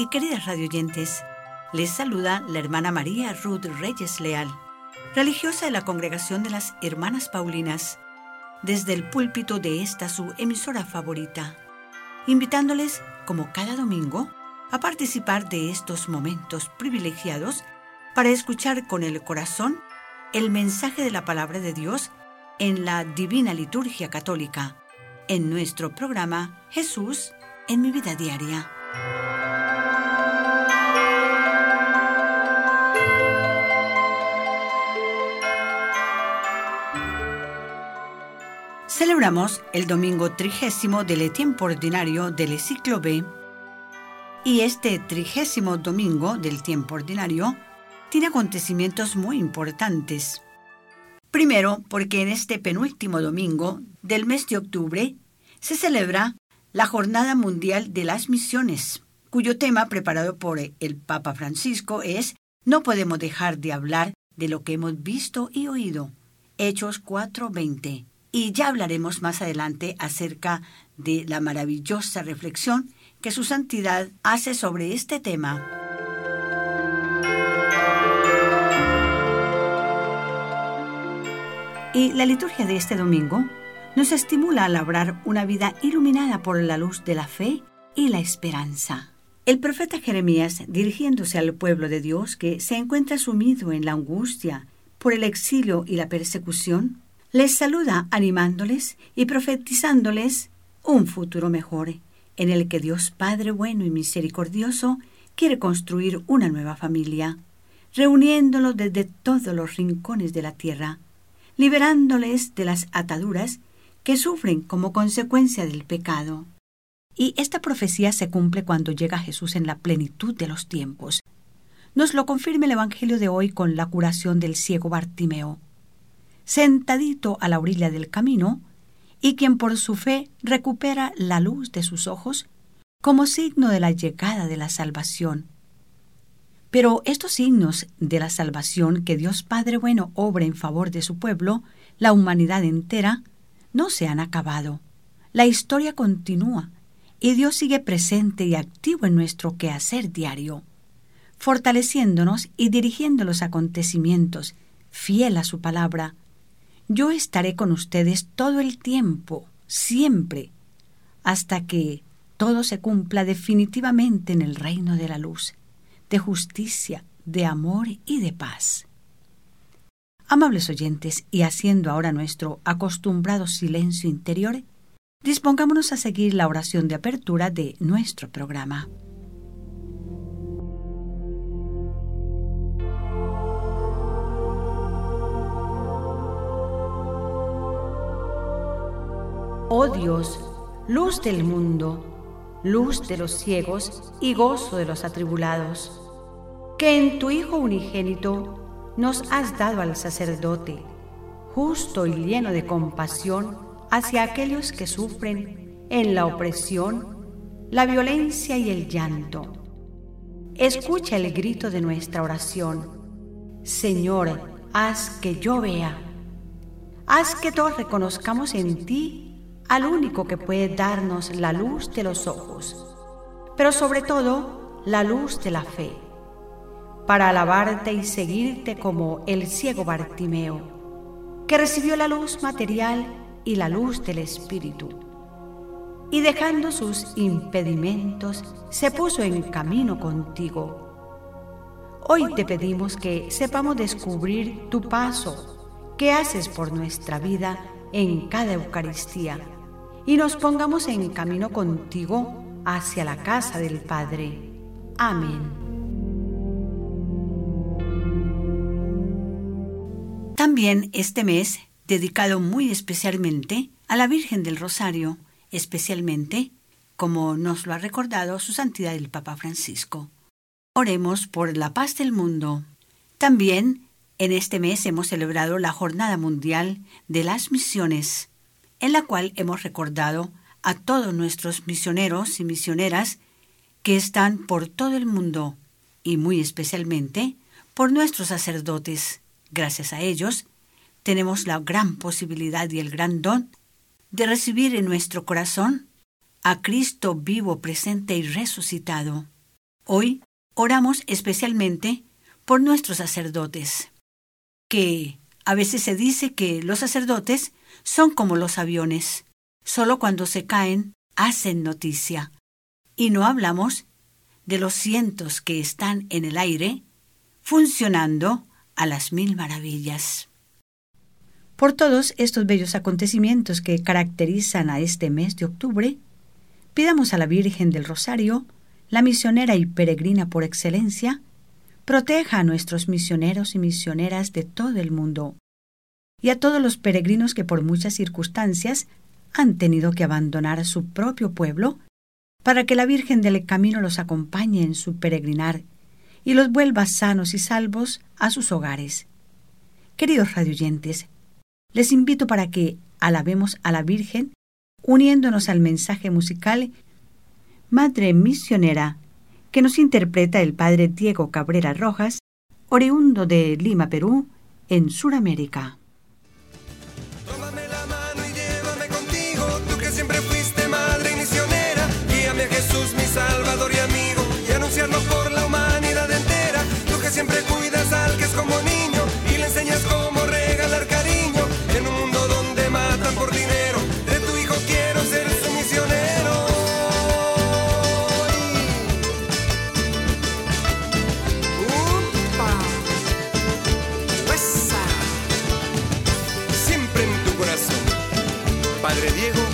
Y queridas radioyentes, les saluda la hermana María Ruth Reyes Leal, religiosa de la Congregación de las Hermanas Paulinas, desde el púlpito de esta su emisora favorita, invitándoles, como cada domingo, a participar de estos momentos privilegiados para escuchar con el corazón el mensaje de la palabra de Dios en la Divina Liturgia Católica, en nuestro programa Jesús en mi vida diaria. Celebramos el domingo trigésimo del tiempo ordinario del ciclo B y este trigésimo domingo del tiempo ordinario tiene acontecimientos muy importantes. Primero, porque en este penúltimo domingo del mes de octubre se celebra la Jornada Mundial de las Misiones, cuyo tema preparado por el Papa Francisco es No podemos dejar de hablar de lo que hemos visto y oído. Hechos 4:20 y ya hablaremos más adelante acerca de la maravillosa reflexión que su santidad hace sobre este tema. Y la liturgia de este domingo nos estimula a labrar una vida iluminada por la luz de la fe y la esperanza. El profeta Jeremías, dirigiéndose al pueblo de Dios que se encuentra sumido en la angustia por el exilio y la persecución, les saluda animándoles y profetizándoles un futuro mejor, en el que Dios Padre bueno y misericordioso quiere construir una nueva familia, reuniéndolos desde todos los rincones de la tierra, liberándoles de las ataduras que sufren como consecuencia del pecado. Y esta profecía se cumple cuando llega Jesús en la plenitud de los tiempos. Nos lo confirma el Evangelio de hoy con la curación del ciego Bartimeo sentadito a la orilla del camino, y quien por su fe recupera la luz de sus ojos como signo de la llegada de la salvación. Pero estos signos de la salvación que Dios Padre Bueno obra en favor de su pueblo, la humanidad entera, no se han acabado. La historia continúa y Dios sigue presente y activo en nuestro quehacer diario, fortaleciéndonos y dirigiendo los acontecimientos, fiel a su palabra, yo estaré con ustedes todo el tiempo, siempre, hasta que todo se cumpla definitivamente en el reino de la luz, de justicia, de amor y de paz. Amables oyentes, y haciendo ahora nuestro acostumbrado silencio interior, dispongámonos a seguir la oración de apertura de nuestro programa. Oh Dios, luz del mundo, luz de los ciegos y gozo de los atribulados, que en tu Hijo unigénito nos has dado al sacerdote, justo y lleno de compasión hacia aquellos que sufren en la opresión, la violencia y el llanto. Escucha el grito de nuestra oración. Señor, haz que yo vea. Haz que todos reconozcamos en ti al único que puede darnos la luz de los ojos, pero sobre todo la luz de la fe, para alabarte y seguirte como el ciego Bartimeo, que recibió la luz material y la luz del Espíritu, y dejando sus impedimentos, se puso en camino contigo. Hoy te pedimos que sepamos descubrir tu paso, que haces por nuestra vida en cada Eucaristía y nos pongamos en camino contigo hacia la casa del Padre. Amén. También este mes, dedicado muy especialmente a la Virgen del Rosario, especialmente, como nos lo ha recordado su santidad el Papa Francisco. Oremos por la paz del mundo. También en este mes hemos celebrado la Jornada Mundial de las Misiones en la cual hemos recordado a todos nuestros misioneros y misioneras que están por todo el mundo y muy especialmente por nuestros sacerdotes. Gracias a ellos tenemos la gran posibilidad y el gran don de recibir en nuestro corazón a Cristo vivo, presente y resucitado. Hoy oramos especialmente por nuestros sacerdotes, que a veces se dice que los sacerdotes son como los aviones, solo cuando se caen hacen noticia. Y no hablamos de los cientos que están en el aire funcionando a las mil maravillas. Por todos estos bellos acontecimientos que caracterizan a este mes de octubre, pidamos a la Virgen del Rosario, la misionera y peregrina por excelencia, proteja a nuestros misioneros y misioneras de todo el mundo y a todos los peregrinos que por muchas circunstancias han tenido que abandonar su propio pueblo para que la Virgen del Camino los acompañe en su peregrinar y los vuelva sanos y salvos a sus hogares. Queridos radioyentes, les invito para que alabemos a la Virgen uniéndonos al mensaje musical Madre Misionera que nos interpreta el Padre Diego Cabrera Rojas, oriundo de Lima, Perú, en Sudamérica. Padre Diego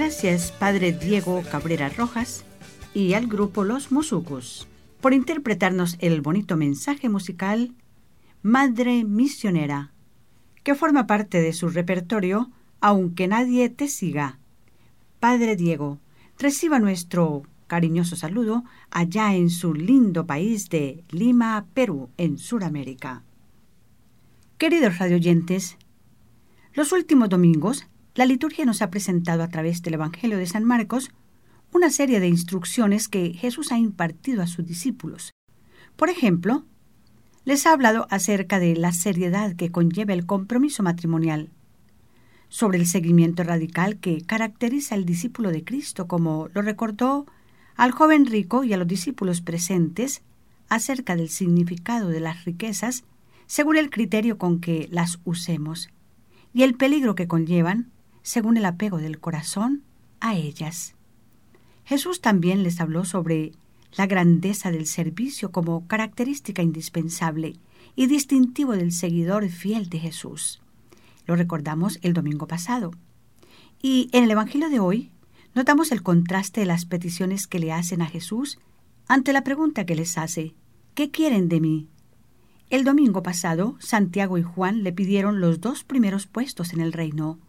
Gracias, Padre Diego Cabrera Rojas y al grupo Los Musucos por interpretarnos el bonito mensaje musical Madre Misionera, que forma parte de su repertorio Aunque nadie te siga. Padre Diego, reciba nuestro cariñoso saludo allá en su lindo país de Lima, Perú, en Sudamérica. Queridos radioyentes, los últimos domingos la liturgia nos ha presentado a través del Evangelio de San Marcos una serie de instrucciones que Jesús ha impartido a sus discípulos. Por ejemplo, les ha hablado acerca de la seriedad que conlleva el compromiso matrimonial, sobre el seguimiento radical que caracteriza al discípulo de Cristo, como lo recordó al joven rico y a los discípulos presentes acerca del significado de las riquezas según el criterio con que las usemos y el peligro que conllevan según el apego del corazón a ellas. Jesús también les habló sobre la grandeza del servicio como característica indispensable y distintivo del seguidor fiel de Jesús. Lo recordamos el domingo pasado. Y en el Evangelio de hoy notamos el contraste de las peticiones que le hacen a Jesús ante la pregunta que les hace, ¿qué quieren de mí? El domingo pasado, Santiago y Juan le pidieron los dos primeros puestos en el reino.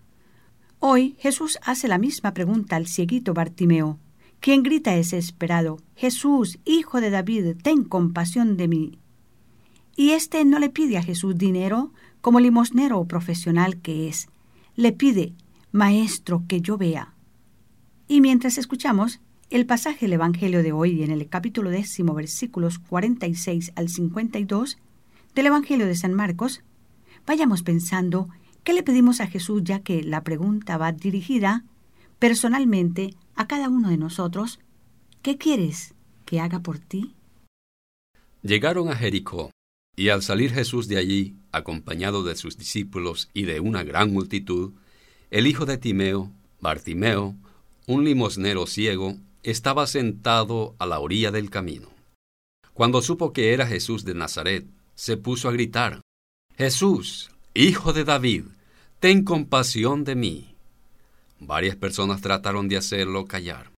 Hoy Jesús hace la misma pregunta al cieguito Bartimeo, quien grita desesperado, Jesús, hijo de David, ten compasión de mí. Y éste no le pide a Jesús dinero como limosnero o profesional que es, le pide, Maestro, que yo vea. Y mientras escuchamos el pasaje del Evangelio de hoy en el capítulo décimo, versículos 46 al 52 del Evangelio de San Marcos, vayamos pensando ¿Qué le pedimos a Jesús ya que la pregunta va dirigida personalmente a cada uno de nosotros? ¿Qué quieres que haga por ti? Llegaron a Jericó, y al salir Jesús de allí, acompañado de sus discípulos y de una gran multitud, el hijo de Timeo, Bartimeo, un limosnero ciego, estaba sentado a la orilla del camino. Cuando supo que era Jesús de Nazaret, se puso a gritar, Jesús, hijo de David, ten compasión de mí. Varias personas trataron de hacerlo callar,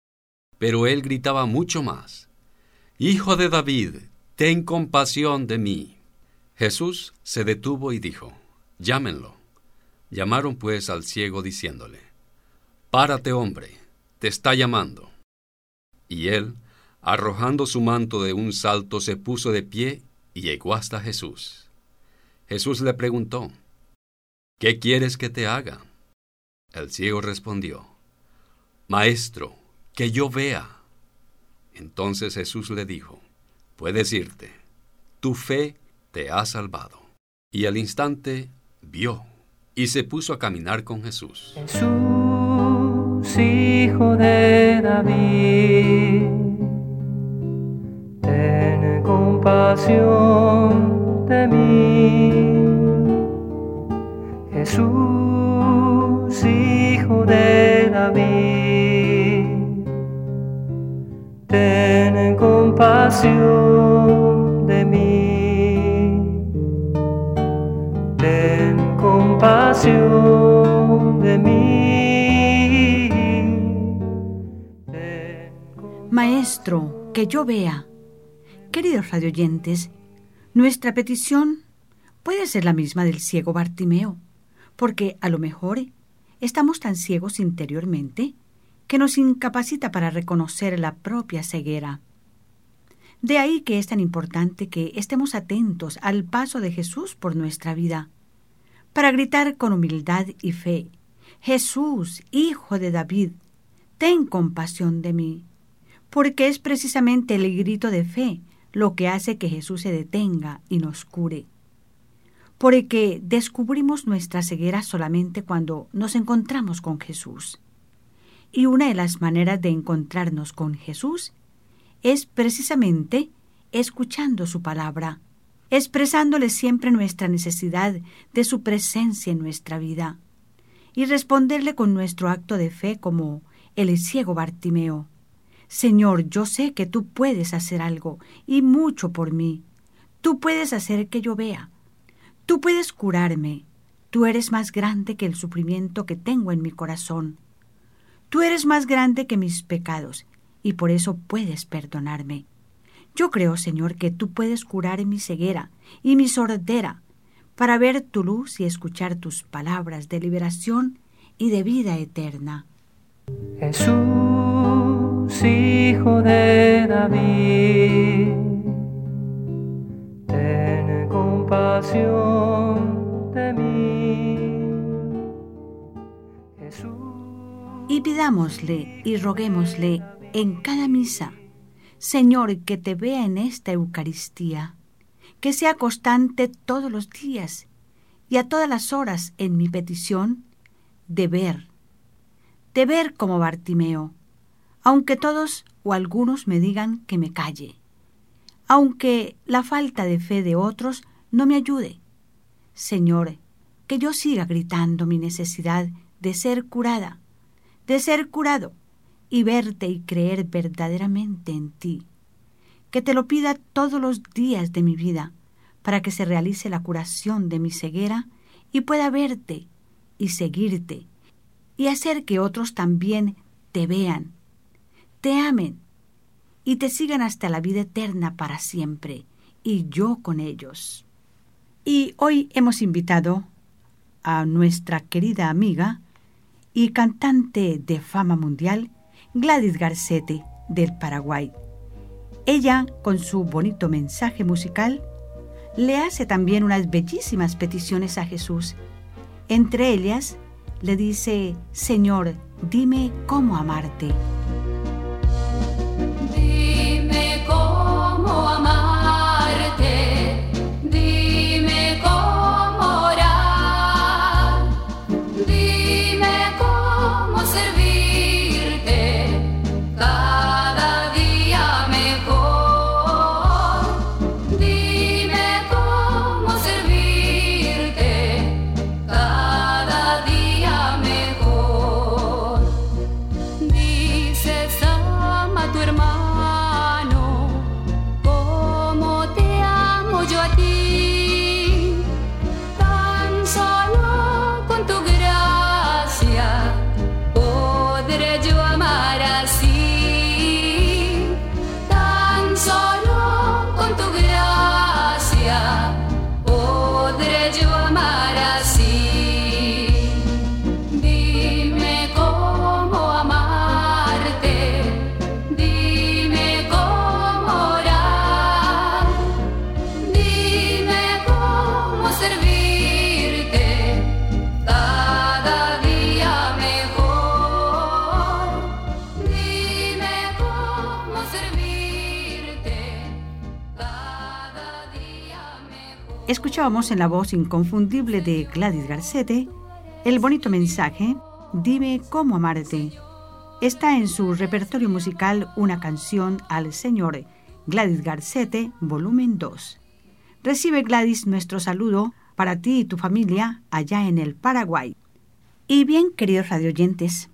pero él gritaba mucho más, Hijo de David, ten compasión de mí. Jesús se detuvo y dijo, llámenlo. Llamaron pues al ciego diciéndole, Párate hombre, te está llamando. Y él, arrojando su manto de un salto, se puso de pie y llegó hasta Jesús. Jesús le preguntó, ¿Qué quieres que te haga? El ciego respondió, Maestro, que yo vea. Entonces Jesús le dijo, puedes irte, tu fe te ha salvado. Y al instante vio y se puso a caminar con Jesús. Jesús, hijo de David, ten compasión de mí. Jesús, hijo de David, ten compasión de mí. Ten compasión de mí. Maestro, que yo vea. Queridos radioyentes, nuestra petición puede ser la misma del ciego Bartimeo, porque a lo mejor estamos tan ciegos interiormente que nos incapacita para reconocer la propia ceguera. De ahí que es tan importante que estemos atentos al paso de Jesús por nuestra vida, para gritar con humildad y fe, Jesús, Hijo de David, ten compasión de mí, porque es precisamente el grito de fe lo que hace que Jesús se detenga y nos cure. Porque descubrimos nuestra ceguera solamente cuando nos encontramos con Jesús. Y una de las maneras de encontrarnos con Jesús es precisamente escuchando su palabra, expresándole siempre nuestra necesidad de su presencia en nuestra vida, y responderle con nuestro acto de fe como el ciego Bartimeo. Señor, yo sé que tú puedes hacer algo, y mucho por mí. Tú puedes hacer que yo vea. Tú puedes curarme. Tú eres más grande que el sufrimiento que tengo en mi corazón. Tú eres más grande que mis pecados, y por eso puedes perdonarme. Yo creo, Señor, que tú puedes curar mi ceguera y mi sordera, para ver tu luz y escuchar tus palabras de liberación y de vida eterna. Jesús, hijo de David, de mí. Jesús. Y pidámosle y roguémosle en cada misa, Señor, que te vea en esta Eucaristía, que sea constante todos los días y a todas las horas en mi petición de ver, de ver como Bartimeo, aunque todos o algunos me digan que me calle, aunque la falta de fe de otros no me ayude. Señor, que yo siga gritando mi necesidad de ser curada, de ser curado y verte y creer verdaderamente en ti. Que te lo pida todos los días de mi vida para que se realice la curación de mi ceguera y pueda verte y seguirte y hacer que otros también te vean, te amen y te sigan hasta la vida eterna para siempre y yo con ellos. Y hoy hemos invitado a nuestra querida amiga y cantante de fama mundial, Gladys Garcete, del Paraguay. Ella, con su bonito mensaje musical, le hace también unas bellísimas peticiones a Jesús. Entre ellas, le dice, Señor, dime cómo amarte. Escuchábamos en la voz inconfundible de Gladys Garcete el bonito mensaje Dime cómo amarte. Está en su repertorio musical una canción al Señor Gladys Garcete, volumen 2. Recibe Gladys nuestro saludo para ti y tu familia allá en el Paraguay. Y bien, queridos radioyentes,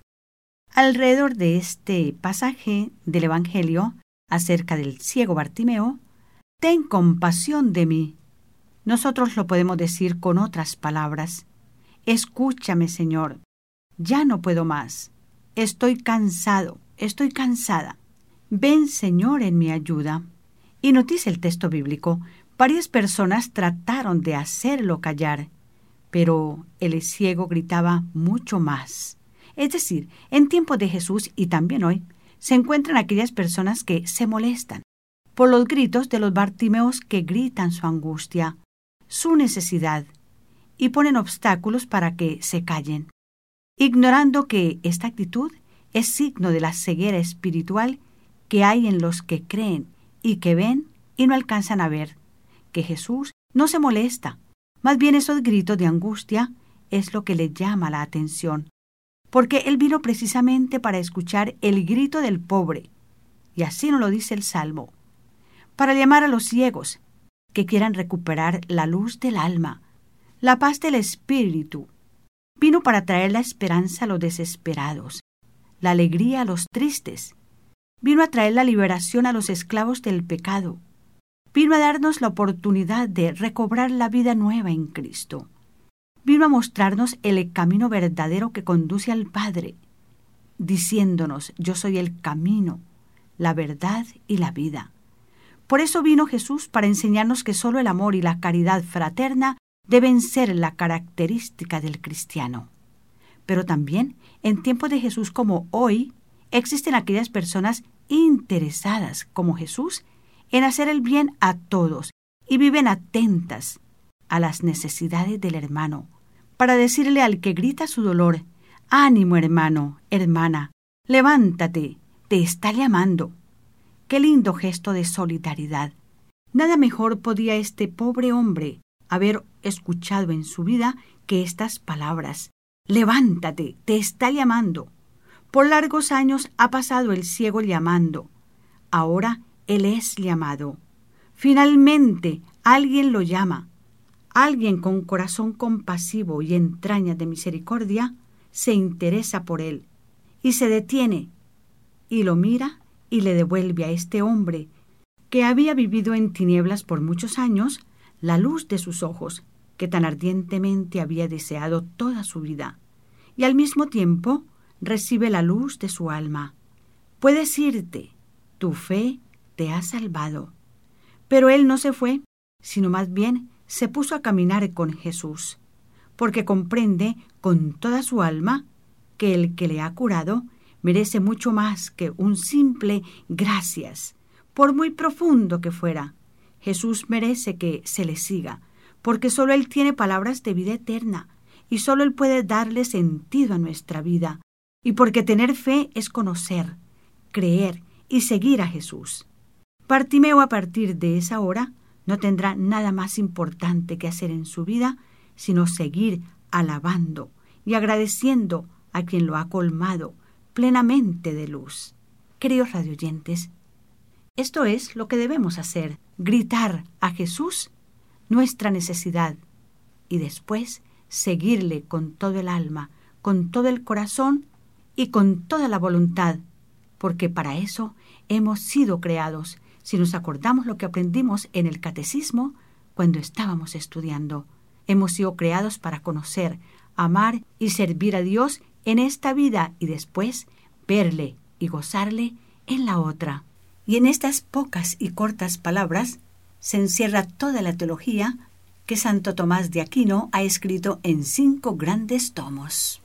alrededor de este pasaje del Evangelio acerca del ciego Bartimeo, ten compasión de mí. Nosotros lo podemos decir con otras palabras. Escúchame, Señor. Ya no puedo más. Estoy cansado, estoy cansada. Ven, Señor, en mi ayuda. Y nos el texto bíblico, varias personas trataron de hacerlo callar, pero el ciego gritaba mucho más. Es decir, en tiempos de Jesús y también hoy, se encuentran aquellas personas que se molestan por los gritos de los Bartimeos que gritan su angustia, su necesidad, y ponen obstáculos para que se callen, ignorando que esta actitud es signo de la ceguera espiritual que hay en los que creen y que ven y no alcanzan a ver, que Jesús no se molesta, más bien esos gritos de angustia es lo que le llama la atención, porque Él vino precisamente para escuchar el grito del pobre, y así nos lo dice el Salmo, para llamar a los ciegos que quieran recuperar la luz del alma, la paz del espíritu. Vino para traer la esperanza a los desesperados, la alegría a los tristes. Vino a traer la liberación a los esclavos del pecado. Vino a darnos la oportunidad de recobrar la vida nueva en Cristo. Vino a mostrarnos el camino verdadero que conduce al Padre, diciéndonos, yo soy el camino, la verdad y la vida. Por eso vino Jesús para enseñarnos que solo el amor y la caridad fraterna deben ser la característica del cristiano. Pero también, en tiempos de Jesús como hoy, existen aquellas personas interesadas, como Jesús, en hacer el bien a todos y viven atentas a las necesidades del hermano, para decirle al que grita su dolor, ánimo hermano, hermana, levántate, te está llamando. Qué lindo gesto de solidaridad. Nada mejor podía este pobre hombre haber escuchado en su vida que estas palabras. Levántate, te está llamando. Por largos años ha pasado el ciego llamando. Ahora él es llamado. Finalmente alguien lo llama. Alguien con corazón compasivo y entrañas de misericordia se interesa por él y se detiene y lo mira y le devuelve a este hombre que había vivido en tinieblas por muchos años la luz de sus ojos que tan ardientemente había deseado toda su vida, y al mismo tiempo recibe la luz de su alma. Puedes irte, tu fe te ha salvado. Pero él no se fue, sino más bien se puso a caminar con Jesús, porque comprende con toda su alma que el que le ha curado merece mucho más que un simple gracias, por muy profundo que fuera. Jesús merece que se le siga, porque solo Él tiene palabras de vida eterna, y solo Él puede darle sentido a nuestra vida, y porque tener fe es conocer, creer y seguir a Jesús. Bartimeo a partir de esa hora no tendrá nada más importante que hacer en su vida, sino seguir alabando y agradeciendo a quien lo ha colmado plenamente de luz. Queridos radioyentes, esto es lo que debemos hacer, gritar a Jesús nuestra necesidad y después seguirle con todo el alma, con todo el corazón y con toda la voluntad, porque para eso hemos sido creados, si nos acordamos lo que aprendimos en el catecismo cuando estábamos estudiando. Hemos sido creados para conocer, amar y servir a Dios en esta vida y después verle y gozarle en la otra. Y en estas pocas y cortas palabras se encierra toda la teología que Santo Tomás de Aquino ha escrito en cinco grandes tomos.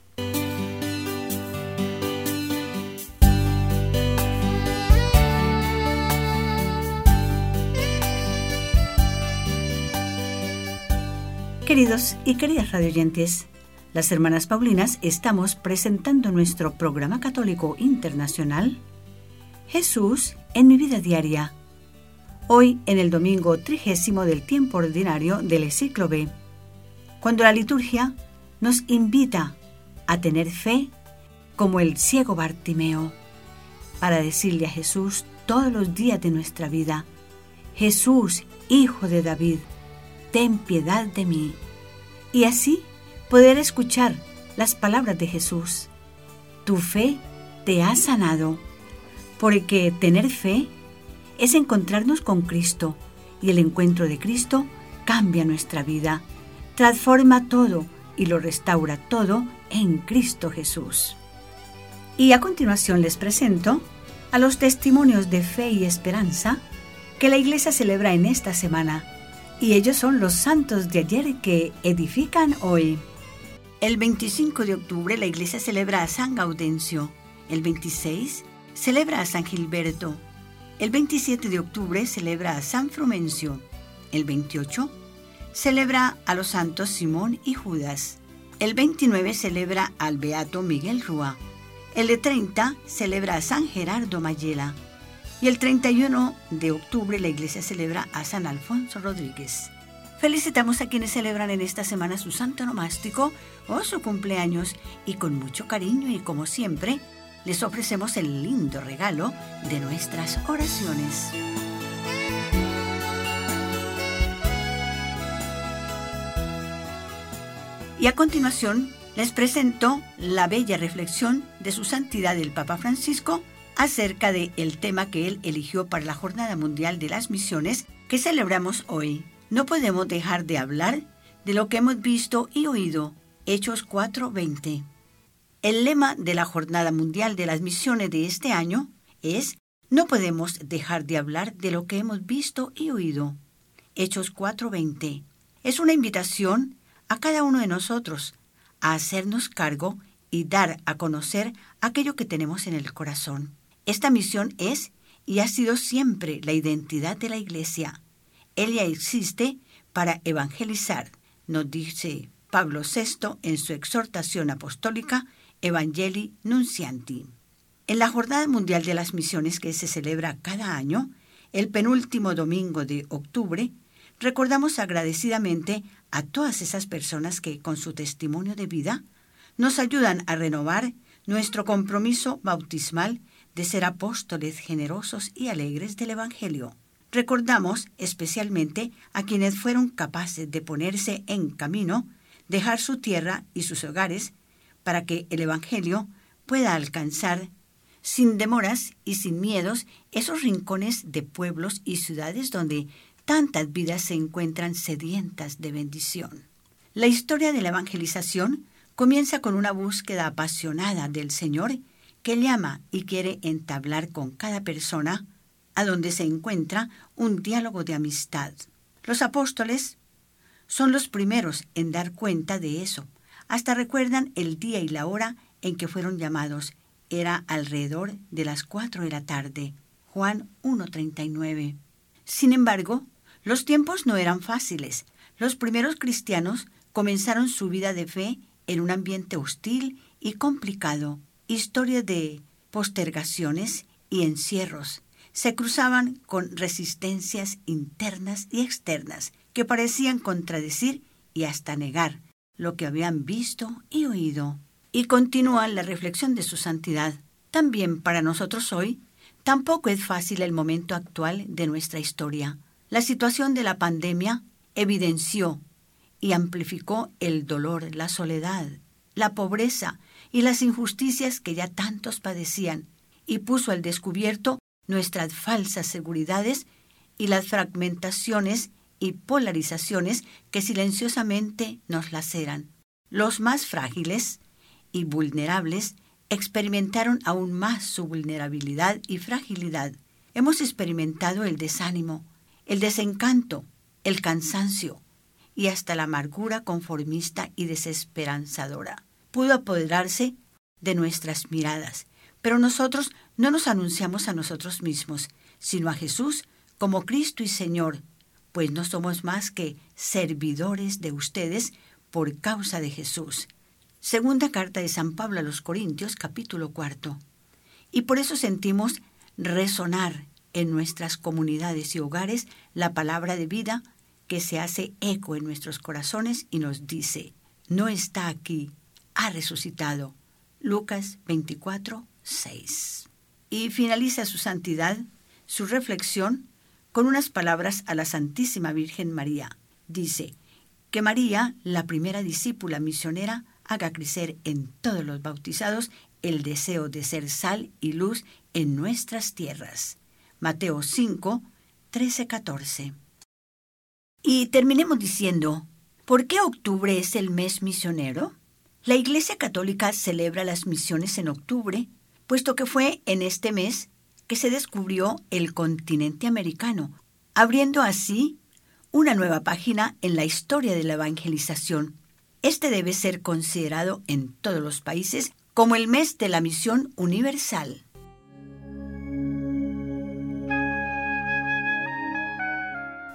Queridos y queridas radioyentes, las hermanas Paulinas estamos presentando nuestro programa católico internacional Jesús en mi vida diaria. Hoy en el domingo trigésimo del tiempo ordinario del ciclo B, cuando la liturgia nos invita a tener fe como el ciego Bartimeo, para decirle a Jesús todos los días de nuestra vida, Jesús, Hijo de David, ten piedad de mí. Y así poder escuchar las palabras de Jesús. Tu fe te ha sanado, porque tener fe es encontrarnos con Cristo y el encuentro de Cristo cambia nuestra vida, transforma todo y lo restaura todo en Cristo Jesús. Y a continuación les presento a los testimonios de fe y esperanza que la Iglesia celebra en esta semana y ellos son los santos de ayer que edifican hoy. El 25 de octubre la iglesia celebra a San Gaudencio, el 26 celebra a San Gilberto, el 27 de octubre celebra a San Frumencio, el 28 celebra a los santos Simón y Judas, el 29 celebra al beato Miguel Rúa, el de 30 celebra a San Gerardo Mayela, y el 31 de octubre la iglesia celebra a San Alfonso Rodríguez. Felicitamos a quienes celebran en esta semana su santo nomástico o su cumpleaños y con mucho cariño y como siempre les ofrecemos el lindo regalo de nuestras oraciones. Y a continuación les presento la bella reflexión de su santidad el Papa Francisco acerca del el tema que él eligió para la Jornada Mundial de las Misiones que celebramos hoy. No podemos dejar de hablar de lo que hemos visto y oído. Hechos 4:20. El lema de la Jornada Mundial de las Misiones de este año es No podemos dejar de hablar de lo que hemos visto y oído. Hechos 4:20. Es una invitación a cada uno de nosotros a hacernos cargo y dar a conocer aquello que tenemos en el corazón. Esta misión es y ha sido siempre la identidad de la Iglesia. Ella existe para evangelizar, nos dice Pablo VI en su exhortación apostólica Evangelii Nuncianti. En la Jornada Mundial de las Misiones que se celebra cada año, el penúltimo domingo de octubre, recordamos agradecidamente a todas esas personas que, con su testimonio de vida, nos ayudan a renovar nuestro compromiso bautismal de ser apóstoles generosos y alegres del Evangelio. Recordamos especialmente a quienes fueron capaces de ponerse en camino, dejar su tierra y sus hogares, para que el Evangelio pueda alcanzar, sin demoras y sin miedos, esos rincones de pueblos y ciudades donde tantas vidas se encuentran sedientas de bendición. La historia de la evangelización comienza con una búsqueda apasionada del Señor que llama y quiere entablar con cada persona a donde se encuentra un diálogo de amistad. Los apóstoles son los primeros en dar cuenta de eso. Hasta recuerdan el día y la hora en que fueron llamados. Era alrededor de las cuatro de la tarde. Juan 1.39. Sin embargo, los tiempos no eran fáciles. Los primeros cristianos comenzaron su vida de fe en un ambiente hostil y complicado historias de postergaciones y encierros se cruzaban con resistencias internas y externas que parecían contradecir y hasta negar lo que habían visto y oído. Y continúa la reflexión de su santidad. También para nosotros hoy, tampoco es fácil el momento actual de nuestra historia. La situación de la pandemia evidenció y amplificó el dolor, la soledad, la pobreza y las injusticias que ya tantos padecían, y puso al descubierto nuestras falsas seguridades y las fragmentaciones y polarizaciones que silenciosamente nos laceran. Los más frágiles y vulnerables experimentaron aún más su vulnerabilidad y fragilidad. Hemos experimentado el desánimo, el desencanto, el cansancio y hasta la amargura conformista y desesperanzadora. Pudo apoderarse de nuestras miradas, pero nosotros no nos anunciamos a nosotros mismos, sino a Jesús como Cristo y Señor, pues no somos más que servidores de ustedes por causa de Jesús. Segunda carta de San Pablo a los Corintios, capítulo cuarto. Y por eso sentimos resonar en nuestras comunidades y hogares la palabra de vida que se hace eco en nuestros corazones y nos dice, no está aquí, ha resucitado. Lucas 24, 6. Y finaliza su santidad, su reflexión, con unas palabras a la Santísima Virgen María. Dice, que María, la primera discípula misionera, haga crecer en todos los bautizados el deseo de ser sal y luz en nuestras tierras. Mateo 5, 13, 14. Y terminemos diciendo, ¿por qué octubre es el mes misionero? La Iglesia Católica celebra las misiones en octubre, puesto que fue en este mes que se descubrió el continente americano, abriendo así una nueva página en la historia de la evangelización. Este debe ser considerado en todos los países como el mes de la misión universal.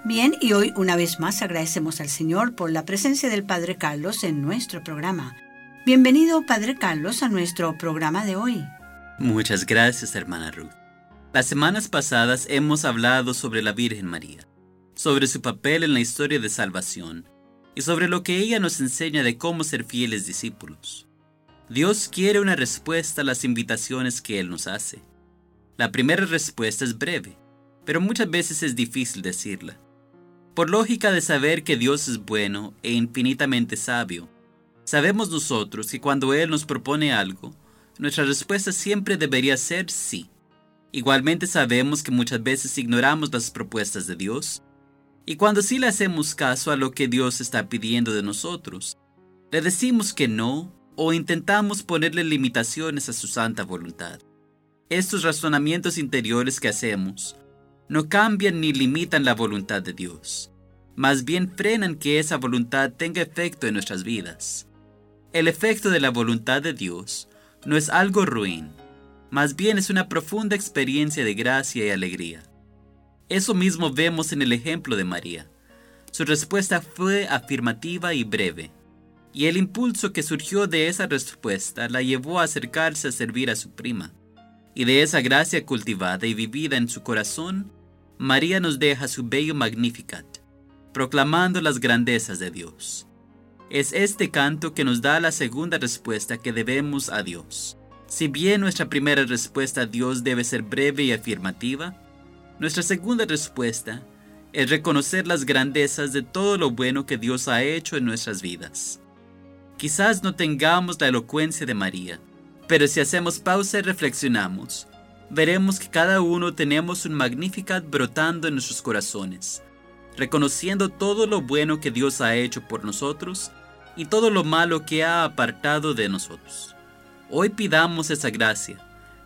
Bien, y hoy una vez más agradecemos al Señor por la presencia del Padre Carlos en nuestro programa. Bienvenido, Padre Carlos, a nuestro programa de hoy. Muchas gracias, hermana Ruth. Las semanas pasadas hemos hablado sobre la Virgen María, sobre su papel en la historia de salvación y sobre lo que ella nos enseña de cómo ser fieles discípulos. Dios quiere una respuesta a las invitaciones que Él nos hace. La primera respuesta es breve, pero muchas veces es difícil decirla. Por lógica de saber que Dios es bueno e infinitamente sabio, sabemos nosotros que cuando Él nos propone algo, nuestra respuesta siempre debería ser sí. Igualmente sabemos que muchas veces ignoramos las propuestas de Dios, y cuando sí le hacemos caso a lo que Dios está pidiendo de nosotros, le decimos que no o intentamos ponerle limitaciones a su santa voluntad. Estos razonamientos interiores que hacemos no cambian ni limitan la voluntad de Dios, más bien frenan que esa voluntad tenga efecto en nuestras vidas. El efecto de la voluntad de Dios no es algo ruin, más bien es una profunda experiencia de gracia y alegría. Eso mismo vemos en el ejemplo de María. Su respuesta fue afirmativa y breve, y el impulso que surgió de esa respuesta la llevó a acercarse a servir a su prima. Y de esa gracia cultivada y vivida en su corazón, María nos deja su bello Magnificat, proclamando las grandezas de Dios. Es este canto que nos da la segunda respuesta que debemos a Dios. Si bien nuestra primera respuesta a Dios debe ser breve y afirmativa, nuestra segunda respuesta es reconocer las grandezas de todo lo bueno que Dios ha hecho en nuestras vidas. Quizás no tengamos la elocuencia de María, pero si hacemos pausa y reflexionamos, veremos que cada uno tenemos un Magnificat brotando en nuestros corazones, reconociendo todo lo bueno que Dios ha hecho por nosotros y todo lo malo que ha apartado de nosotros. Hoy pidamos esa gracia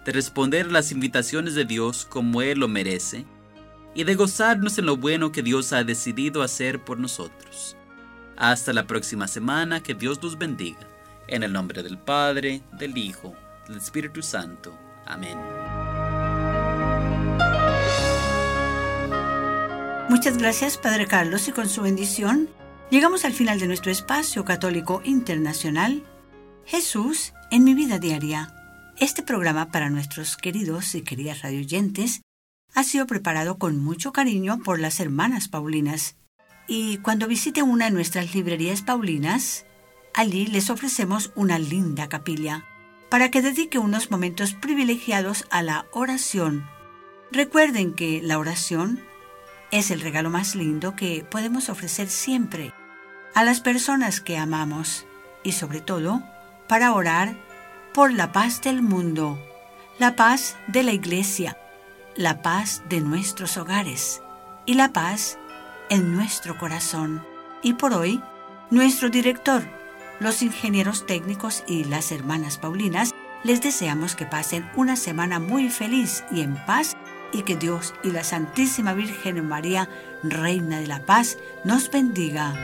de responder a las invitaciones de Dios como Él lo merece y de gozarnos en lo bueno que Dios ha decidido hacer por nosotros. Hasta la próxima semana, que Dios los bendiga. En el nombre del Padre, del Hijo, del Espíritu Santo. Amén. Muchas gracias, Padre Carlos, y con su bendición llegamos al final de nuestro espacio católico internacional. Jesús en mi vida diaria. Este programa para nuestros queridos y queridas radioyentes ha sido preparado con mucho cariño por las hermanas Paulinas. Y cuando visite una de nuestras librerías Paulinas, allí les ofrecemos una linda capilla para que dedique unos momentos privilegiados a la oración. Recuerden que la oración es el regalo más lindo que podemos ofrecer siempre a las personas que amamos y sobre todo para orar por la paz del mundo, la paz de la iglesia, la paz de nuestros hogares y la paz en nuestro corazón. Y por hoy, nuestro director, los ingenieros técnicos y las hermanas Paulinas les deseamos que pasen una semana muy feliz y en paz y que Dios y la Santísima Virgen María, Reina de la Paz, nos bendiga.